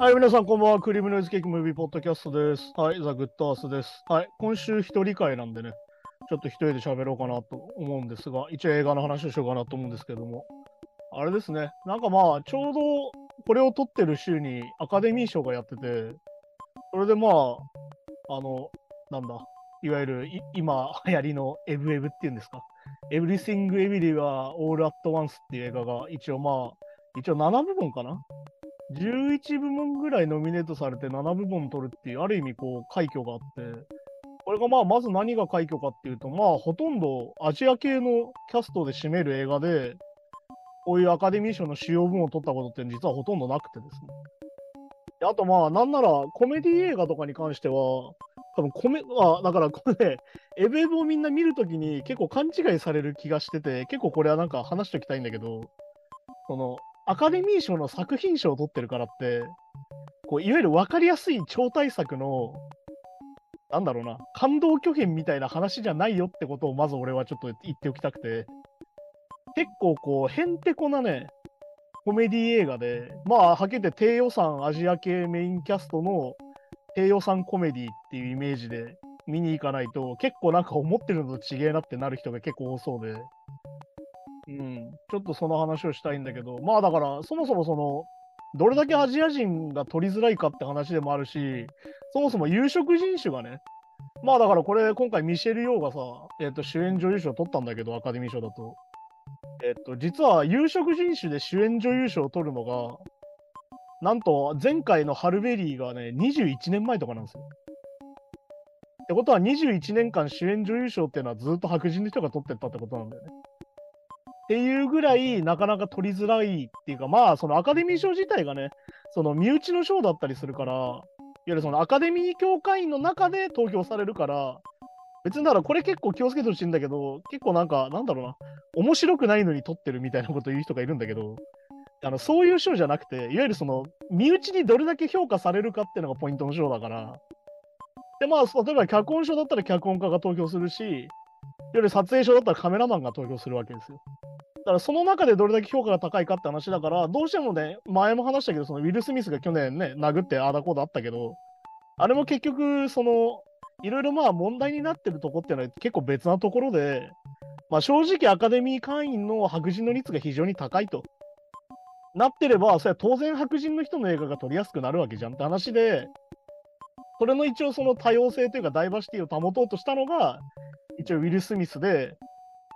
はい、皆さん、こんばんは。クリームノイズケーキムービーポッドキャストです。はい、ザ・グッドアースです。はい、今週一人会なんでね、ちょっと一人で喋ろうかなと思うんですが、一応映画の話をしようかなと思うんですけども、あれですね、なんかまあ、ちょうどこれを撮ってる週にアカデミー賞がやってて、それでまあ、あの、なんだ、いわゆる今流行りのエブエブっていうんですか、Everything Everywhere All at Once っていう映画が一応まあ、一応7部門かな11部門ぐらいノミネートされて7部門取るっていう、ある意味こう快挙があって、これがまあまず何が快挙かっていうと、まあほとんどアジア系のキャストで占める映画で、こういうアカデミー賞の主要部門を取ったことって実はほとんどなくてですね。あとまあなんならコメディ映画とかに関しては、多分コメ、あだからこれ、エブエブをみんな見るときに結構勘違いされる気がしてて、結構これはなんか話しておきたいんだけど、そのアカデミー賞の作品賞を取ってるからって、こういわゆる分かりやすい超大作の、なんだろうな、感動巨編みたいな話じゃないよってことをまず俺はちょっと言っておきたくて、結構こう、へんてこなね、コメディ映画で、まあ、はっきり言って低予算アジア系メインキャストの低予算コメディっていうイメージで見に行かないと、結構なんか思ってるのと違えなってなる人が結構多そうで、うん、ちょっとその話をしたいんだけど、まあだから、そもそもその、どれだけアジア人が取りづらいかって話でもあるし、そもそも有色人種がね、まあだからこれ、今回ミシェル・ヨーがさ、えっと主演女優賞取ったんだけど、アカデミー賞だと。えっと、実は有色人種で主演女優賞を取るのが、なんと前回のハルベリーがね、21年前とかなんですよ。ってことは21年間主演女優賞っていうのはずっと白人の人が取ってったってことなんだよね。っていうぐらいなかなか取りづらいっていうか、まあ、そのアカデミー賞自体がね、その身内の賞だったりするから、いわゆるそのアカデミー協会員の中で投票されるから、別にだからこれ結構気をつけてほしいんだけど、結構なんか、なんだろうな、面白くないのに取ってるみたいなこと言う人がいるんだけど、あのそういう賞じゃなくて、いわゆるその身内にどれだけ評価されるかっていうのがポイントの賞だから、で、まあ、例えば脚本賞だったら脚本家が投票するし、いわゆる撮影賞だったらカメラマンが投票するわけですよ。だからその中でどれだけ評価が高いかって話だから、どうしてもね、前も話したけど、そのウィル・スミスが去年ね、殴ってああだこうだあったけど、あれも結局、その、いろいろまあ問題になってるとこっていうのは結構別なところで、まあ正直アカデミー会員の白人の率が非常に高いと。なってれば、それは当然白人の人の映画が撮りやすくなるわけじゃんって話で、それの一応その多様性というかダイバーシティを保とうとしたのが、一応ウィル・スミスで、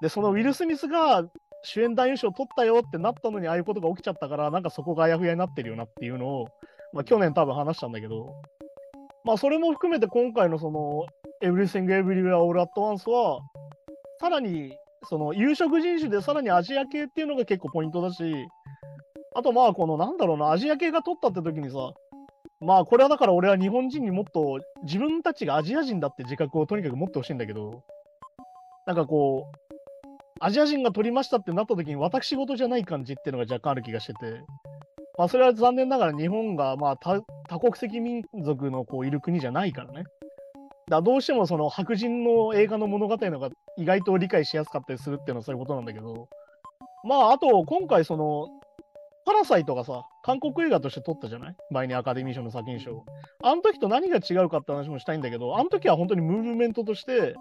で、そのウィル・スミスが主演男優賞取ったよってなったのにああいうことが起きちゃったから、なんかそこがあやふやになってるよなっていうのを、まあ去年多分話したんだけど、まあそれも含めて今回のその Everything Everywhere All at Once は、さらにその有色人種でさらにアジア系っていうのが結構ポイントだし、あとまあこのなんだろうな、アジア系が取ったって時にさ、まあこれはだから俺は日本人にもっと自分たちがアジア人だって自覚をとにかく持ってほしいんだけど、なんかこう、アジア人が取りましたってなった時に私事じゃない感じっていうのが若干ある気がしてて、まあそれは残念ながら日本がまあ多国籍民族のこういる国じゃないからね。だからどうしてもその白人の映画の物語のが意外と理解しやすかったりするっていうのはそういうことなんだけど、まああと今回そのパラサイトがさ、韓国映画として撮ったじゃない？前にアカデミー賞の作品賞。あの時と何が違うかって話もしたいんだけど、あの時は本当にムーブメントとして、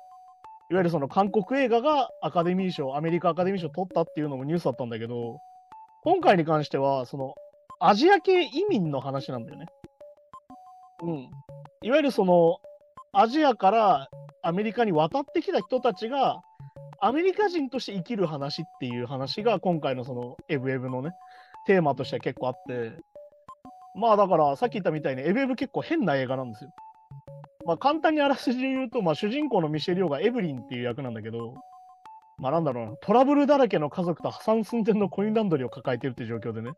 いわゆるその韓国映画がアカデミー賞、アメリカアカデミー賞取ったっていうのもニュースだったんだけど、今回に関しては、そのアジア系移民の話なんだよね。うん。いわゆるそのアジアからアメリカに渡ってきた人たちが、アメリカ人として生きる話っていう話が今回のそのエブエブのね、テーマとしては結構あって、まあだからさっき言ったみたいにエブエブ結構変な映画なんですよ。まあ簡単にあらすじで言うと、まあ主人公のミシェル・ヨーがエブリンっていう役なんだけど、まあなんだろうな、トラブルだらけの家族と破産寸前のコインランドリーを抱えてるって状況でね。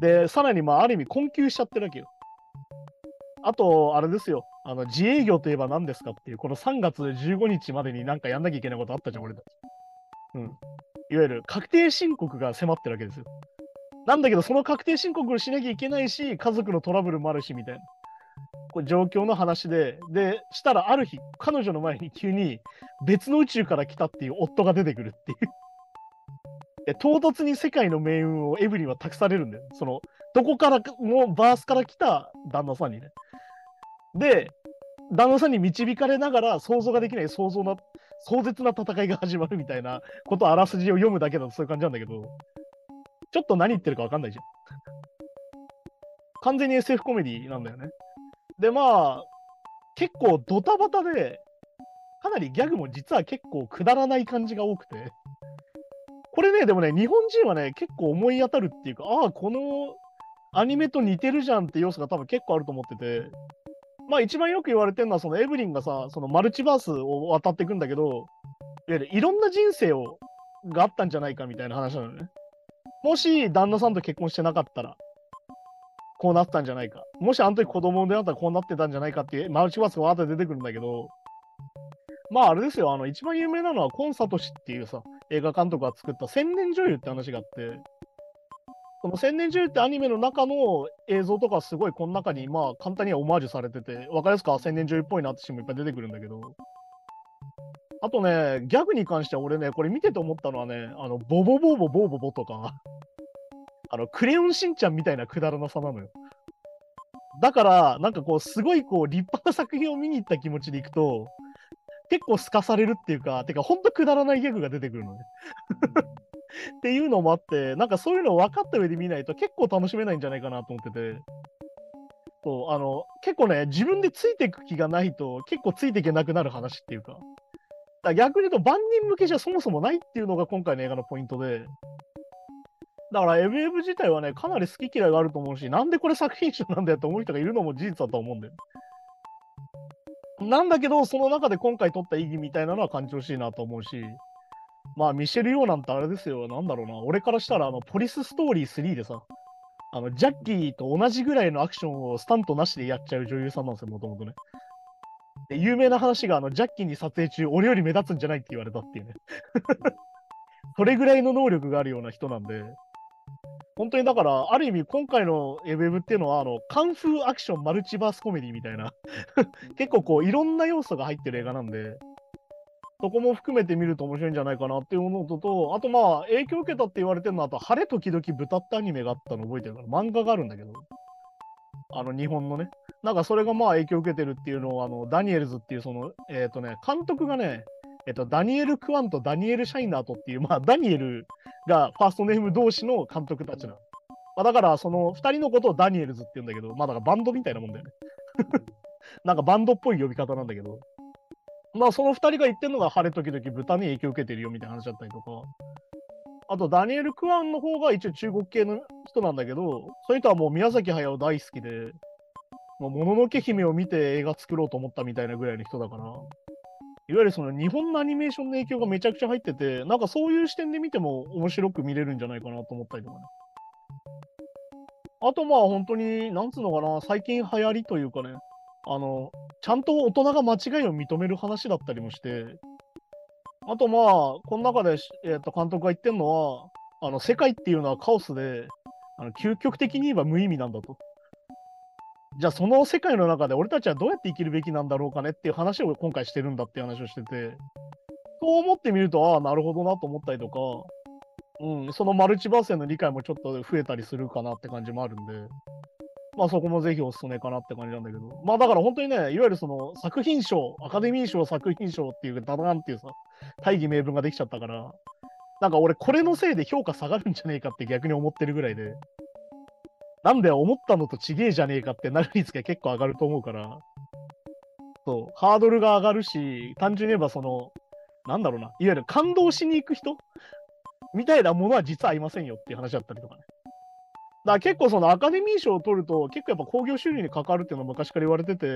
で、さらにまあある意味困窮しちゃってるわけよ。あと、あれですよ、あの自営業といえば何ですかっていう、この3月15日までになんかやんなきゃいけないことあったじゃん、俺たち。うん。いわゆる確定申告が迫ってるわけですよ。なんだけど、その確定申告をしなきゃいけないし、家族のトラブルもあるし、みたいな。これ状況の話で、で、したらある日、彼女の前に急に別の宇宙から来たっていう夫が出てくるっていう。で唐突に世界の命運をエブリンは託されるんだよ。そのどこからもバースから来た旦那さんにね。で、旦那さんに導かれながら想像ができない想像な、壮絶な戦いが始まるみたいなことあらすじを読むだけだとそういう感じなんだけど、ちょっと何言ってるか分かんないじゃん。完全に SF コメディなんだよね。で、まあ、結構ドタバタで、かなりギャグも実は結構くだらない感じが多くて、これね、でもね、日本人はね、結構思い当たるっていうか、ああ、このアニメと似てるじゃんって要素が多分結構あると思ってて、まあ一番よく言われてるのは、そのエブリンがさ、そのマルチバースを渡っていくんだけど、いわゆるいろんな人生をがあったんじゃないかみたいな話なのね。もし旦那さんと結婚してなかったら、こうなったんじゃないか。もしあの時子供であったらこうなってたんじゃないかっていうマルチバースがわーって出てくるんだけど、まああれですよ、あの一番有名なのはコンサトシっていうさ、映画監督が作った千年女優って話があって、その千年女優ってアニメの中の映像とかすごいこの中にまあ簡単にはオマージュされてて、わかりやすく千年女優っぽいなってシーンもいっぱい出てくるんだけど、あとね、ギャグに関しては俺ね、これ見てて思ったのはね、あの、ボボボボボボボとか、あの、クレヨンしんちゃんみたいなくだらなさなのよ。だから、なんかこう、すごいこう、立派な作品を見に行った気持ちでいくと、結構すかされるっていうか、てか、ほんとくだらないギャグが出てくるのね。っていうのもあって、なんかそういうのを分かった上で見ないと結構楽しめないんじゃないかなと思ってて。そう、あの、結構ね、自分でついていく気がないと、結構ついていけなくなる話っていうか。だ逆に言うと、万人向けじゃそもそもないっていうのが今回の映画のポイントで。だから、エブエブ自体はね、かなり好き嫌いがあると思うし、なんでこれ作品賞なんだよって思う人がいるのも事実だと思うんだよ。なんだけど、その中で今回取った意義みたいなのは感じほしいなと思うし、まあ、ミシェル・ヨーなんてあれですよ、なんだろうな、俺からしたら、あの、ポリスストーリー3でさ、あの、ジャッキーと同じぐらいのアクションをスタントなしでやっちゃう女優さんなんですよ、もともとね。で、有名な話が、あの、ジャッキーに撮影中、俺より目立つんじゃないって言われたっていうね。それぐらいの能力があるような人なんで、本当にだから、ある意味、今回のウェブっていうのは、あの、カンフーアクションマルチバースコメディみたいな。結構こう、いろんな要素が入ってる映画なんで、そこも含めて見ると面白いんじゃないかなっていうのとと、あとまあ、影響を受けたって言われてるのは、あと、晴れ時々豚ってアニメがあったの覚えてるから、漫画があるんだけど、あの、日本のね。なんかそれがまあ影響を受けてるっていうのを、あの、ダニエルズっていうその、えっ、ー、とね、監督がね、えっ、と、ダニエル・クワンとダニエル・シャイナートっていう、まあ、ダニエルがファーストネーム同士の監督たちなの。まあ、だから、その2人のことをダニエルズって言うんだけど、まあ、だからバンドみたいなもんだよね。なんかバンドっぽい呼び方なんだけど。まあ、その2人が言ってるのが、晴れ時々豚に影響を受けてるよみたいな話だったりとか。あと、ダニエル・クワンの方が一応中国系の人なんだけど、そういう人はもう宮崎駿大好きで、もののけ姫を見て映画作ろうと思ったみたいなぐらいの人だから、いわゆるその日本のアニメーションの影響がめちゃくちゃ入ってて、なんかそういう視点で見ても面白く見れるんじゃないかなと思ったりとかね。あとまあ本当に、なんつうのかな、最近流行りというかね、あの、ちゃんと大人が間違いを認める話だったりもして、あとまあ、この中で、えー、と監督が言ってるのは、あの世界っていうのはカオスで、あの究極的に言えば無意味なんだと。じゃあその世界の中で俺たちはどうやって生きるべきなんだろうかねっていう話を今回してるんだっていう話をしてて、そう思ってみると、ああ、なるほどなと思ったりとか、うん、そのマルチバースへの理解もちょっと増えたりするかなって感じもあるんで、まあそこもぜひおすすめかなって感じなんだけど、まあだから本当にね、いわゆるその作品賞、アカデミー賞作品賞っていうダダンっていうさ、大義名分ができちゃったから、なんか俺これのせいで評価下がるんじゃねえかって逆に思ってるぐらいで、なんで思ったのとちげえじゃねえかってなる率が結構上がると思うから、そう、ハードルが上がるし、単純に言えばその、なんだろうな、いわゆる感動しに行く人？みたいなものは実はありませんよっていう話だったりとかね。だから結構そのアカデミー賞を取ると結構やっぱ興行収入に関わるっていうのは昔から言われてて、や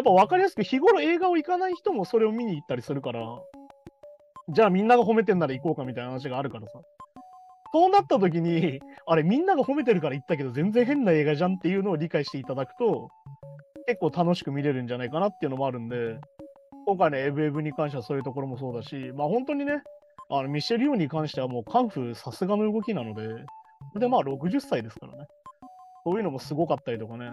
っぱ分かりやすく日頃映画を行かない人もそれを見に行ったりするから、じゃあみんなが褒めてんなら行こうかみたいな話があるからさ。そうなった時に、あれみんなが褒めてるから言ったけど全然変な映画じゃんっていうのを理解していただくと、結構楽しく見れるんじゃないかなっていうのもあるんで、今回ね、エブエブに関してはそういうところもそうだし、まあ本当にね、あのミシェル・ヨーに関してはもうカンフーさすがの動きなので、でまあ60歳ですからね。そういうのもすごかったりとかね。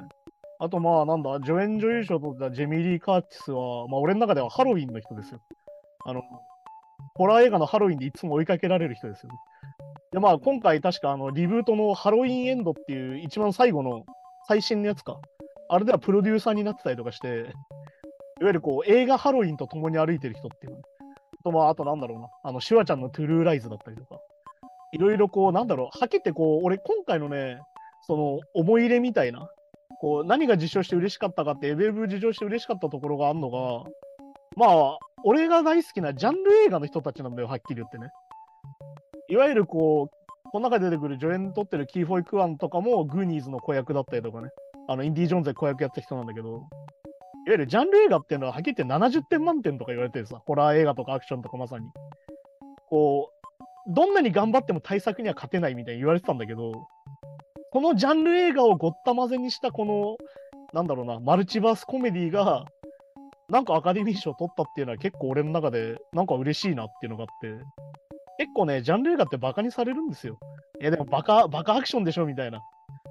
あとまあなんだ、助演女優賞を取ったジェミリー・カーティスは、まあ俺の中ではハロウィンの人ですよ。あの、ホラー映画のハロウィンでいつも追いかけられる人ですよね。で、まあ今回確かあのリブートのハロウィンエンドっていう一番最後の最新のやつか。あれではプロデューサーになってたりとかして、いわゆるこう映画ハロウィンと共に歩いてる人っていうの。とまあ、あとなんだろうな。あの、シュワちゃんのトゥルーライズだったりとか。いろいろこう、なんだろう、はけてこう、俺今回のね、その思い入れみたいな、こう、何が受賞して嬉しかったかって、エブエブ受賞して嬉しかったところがあるのが、まあ、俺が大好きなジャンル映画の人たちなんだよ、はっきり言ってね。いわゆるこう、この中で出てくる助演取ってるキー・ホイ・クァンとかもグーニーズの子役だったりとかね、あのインディ・ジョーンズで子役やった人なんだけど、いわゆるジャンル映画っていうのははっきり言って70点満点とか言われてるさ、ホラー映画とかアクションとかまさに。こう、どんなに頑張っても対策には勝てないみたいに言われてたんだけど、このジャンル映画をごった混ぜにしたこの、なんだろうな、マルチバースコメディが、なんかアカデミー賞取ったっていうのは結構俺の中でなんか嬉しいなっていうのがあって、結構ね、ジャンル映画ってバカにされるんですよ。いやでもバカ、バカアクションでしょみたいな。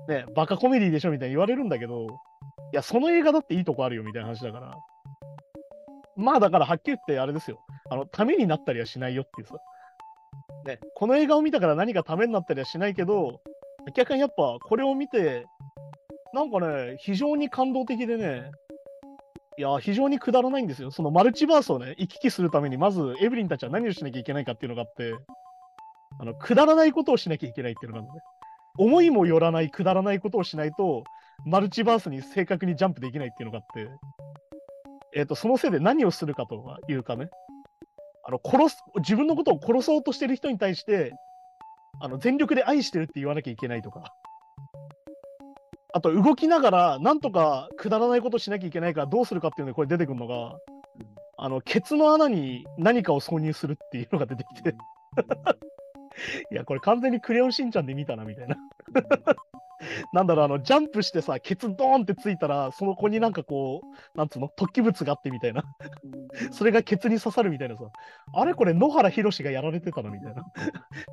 ね、バカコメディでしょみたいに言われるんだけど、いや、その映画だっていいとこあるよみたいな話だから。まあだからはっきり言ってあれですよ。あの、ためになったりはしないよっていうさ。ね、この映画を見たから何かためになったりはしないけど、逆にやっぱこれを見て、なんかね、非常に感動的でね、いや、非常にくだらないんですよ。そのマルチバースをね、行き来するために、まずエブリンたちは何をしなきゃいけないかっていうのがあって、あの、くだらないことをしなきゃいけないっていうのがあるのね。思いもよらない、くだらないことをしないと、マルチバースに正確にジャンプできないっていうのがあって、えっ、ー、と、そのせいで何をするかというかね、あの、殺す、自分のことを殺そうとしてる人に対して、あの、全力で愛してるって言わなきゃいけないとか、あと動きながら、なんとかくだらないことしなきゃいけないからどうするかっていうので、これ出てくるのが、あの、ケツの穴に何かを挿入するっていうのが出てきて。いや、これ完全にクレヨンしんちゃんで見たな、みたいな。なんだろう、あの、ジャンプしてさ、ケツドーンってついたら、その子になんかこう、なんつうの、突起物があってみたいなそれがケツに刺さるみたいなさ。あれこれ野原宏がやられてたのみたいな。っ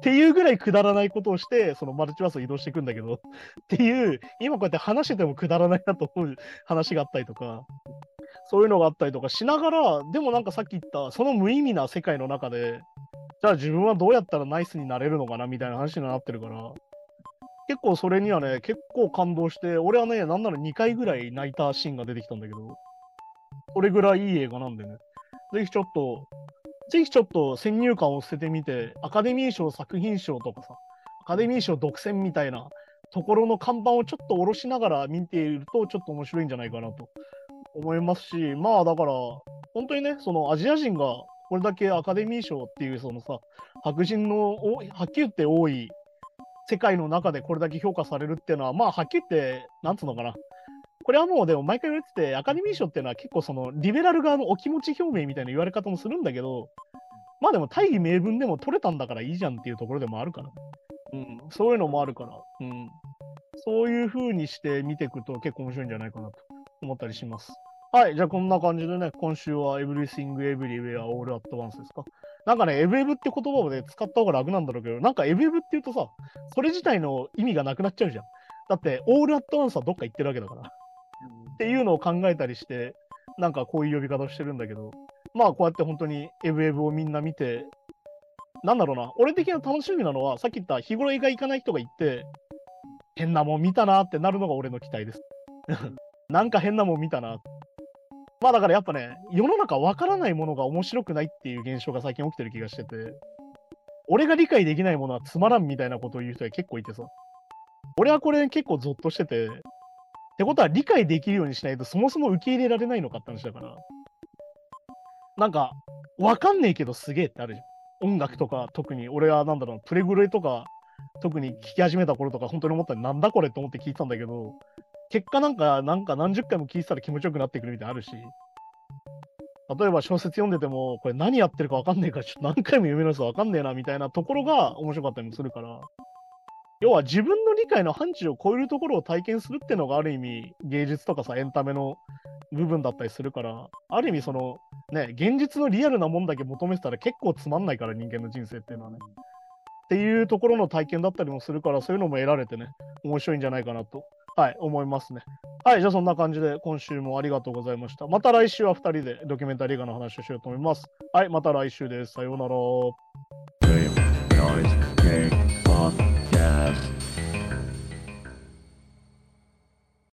ていうぐらいくだらないことをして、そのマルチバースを移動していくんだけど、っていう、今こうやって話しててもくだらないなと思う話があったりとか、そういうのがあったりとかしながら、でもなんかさっき言った、その無意味な世界の中で、じゃあ自分はどうやったらナイスになれるのかなみたいな話になってるから、結構それにはね、結構感動して、俺はね、なんなら2回ぐらい泣いたシーンが出てきたんだけど、それぐらいいい映画なんでね、ぜひちょっと、ぜひちょっと先入観を捨ててみて、アカデミー賞作品賞とかさ、アカデミー賞独占みたいなところの看板をちょっと下ろしながら見ていると、ちょっと面白いんじゃないかなと思いますし、まあだから、本当にね、そのアジア人がこれだけアカデミー賞っていうそのさ、白人のはっきり言って多い世界の中でこれだけ評価されるっていうのは、まあ、はっきり言って、なんつうのかな。これはもうでも毎回言われてて、アカデミー賞っていうのは結構そのリベラル側のお気持ち表明みたいな言われ方もするんだけど、まあでも大義名分でも取れたんだからいいじゃんっていうところでもあるから。うん、そういうのもあるから、うん。そういう風にして見ていくと結構面白いんじゃないかなと思ったりします。はい、じゃあこんな感じでね、今週は Everything Everywhere All at Once ですか？なんかね、エブエブって言葉をね、使った方が楽なんだろうけど、なんかエブエブって言うとさ、それ自体の意味がなくなっちゃうじゃん。だって、オールアットワンスはどっか行ってるわけだから。っていうのを考えたりして、なんかこういう呼び方をしてるんだけど、まあこうやって本当にエブエブをみんな見て、なんだろうな、俺的な楽しみなのは、さっき言った日頃映画行かない人が行って、変なもん見たなってなるのが俺の期待です。なんか変なもん見たな。まあだからやっぱね、世の中わからないものが面白くないっていう現象が最近起きてる気がしてて、俺が理解できないものはつまらんみたいなことを言う人が結構いてさ、俺はこれ結構ゾッとしてて、ってことは理解できるようにしないとそもそも受け入れられないのかって話だから、なんか、わかんねえけどすげえってあるじゃん。音楽とか特に。俺はなんだろう、プレグレとか特に聞き始めた頃とか本当に思ったらなんだこれって思って聞いてたんだけど、結果なんか、なんか何十回も聞いてたら気持ちよくなってくるみたいなあるし、例えば小説読んでても、これ何やってるか分かんねえから、ちょっと何回も読み直すと分かんねえなみたいなところが面白かったりもするから、要は自分の理解の範疇を超えるところを体験するっていうのがある意味芸術とかさ、エンタメの部分だったりするから、ある意味その、ね、現実のリアルなもんだけ求めてたら結構つまんないから人間の人生っていうのはね。っていうところの体験だったりもするから、そういうのも得られてね、面白いんじゃないかなとはい、思いますね。はい、じゃあそんな感じで今週もありがとうございました。また来週は2人でドキュメンタリー映画の話をしようと思います。はい、また来週です。さようなら。